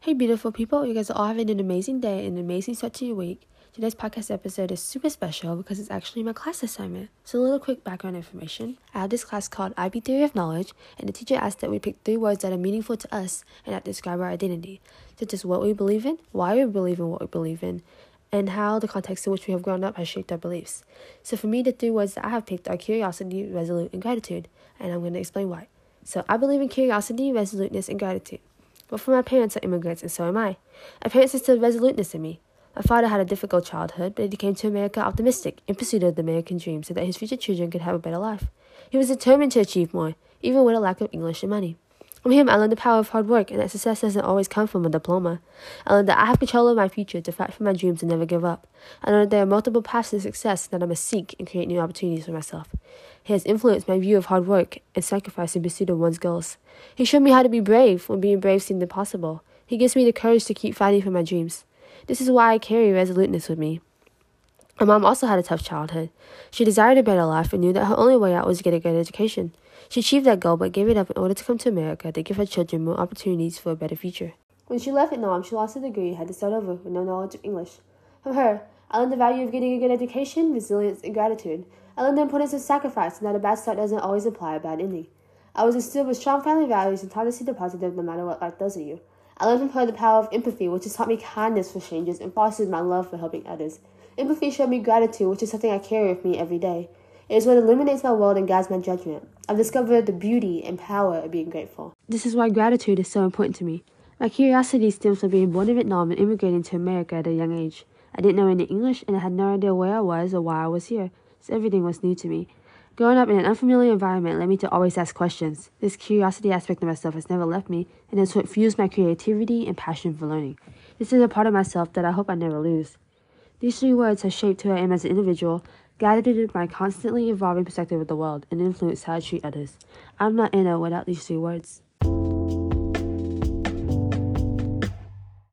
Hey, beautiful people. You guys are all having an amazing day and an amazing start to your week. Today's podcast episode is super special because it's actually my class assignment. So, a little quick background information. I have this class called IB Theory of Knowledge, and the teacher asked that we pick three words that are meaningful to us and that describe our identity, such as what we believe in, why we believe in what we believe in, and how the context in which we have grown up has shaped our beliefs. So, for me, the three words that I have picked are curiosity, resolute, and gratitude, and I'm going to explain why. So, I believe in curiosity, resoluteness, and gratitude. But for my parents are immigrants, and so am I. My parents instilled resoluteness in me. My father had a difficult childhood, but he came to America optimistic in pursuit of the American dream so that his future children could have a better life. He was determined to achieve more, even with a lack of English and money. From him, I learned the power of hard work and that success doesn't always come from a diploma. I learned that I have control of my future to fight for my dreams and never give up. I learned that there are multiple paths to success that I must seek and create new opportunities for myself. He has influenced my view of hard work and sacrifice in pursuit of one's goals. He showed me how to be brave when being brave seemed impossible. He gives me the courage to keep fighting for my dreams. This is why I carry resoluteness with me. My mom also had a tough childhood. She desired a better life and knew that her only way out was to get a good education. She achieved that goal but gave it up in order to come to America to give her children more opportunities for a better future. When she left Vietnam, she lost her degree and had to start over with no knowledge of English. From her, I learned the value of getting a good education, resilience, and gratitude. I learned the importance of sacrifice and that a bad start doesn't always imply a bad ending. I was instilled with strong family values and taught to see the positive no matter what life does to you. I learned from her the power of empathy, which has taught me kindness for strangers and fostered my love for helping others. Empathy showed me gratitude, which is something I carry with me every day. It is what illuminates my world and guides my judgment. I've discovered the beauty and power of being grateful. This is why gratitude is so important to me. My curiosity stems from being born in Vietnam and immigrating to America at a young age. I didn't know any English and I had no idea where I was or why I was here, so everything was new to me. Growing up in an unfamiliar environment led me to always ask questions. This curiosity aspect of myself has never left me, and what fuels my creativity and passion for learning. This is a part of myself that I hope I never lose. These three words have shaped who I am as an individual, guided my constantly evolving perspective of the world, and influenced how I treat others. I'm not Anna without these three words.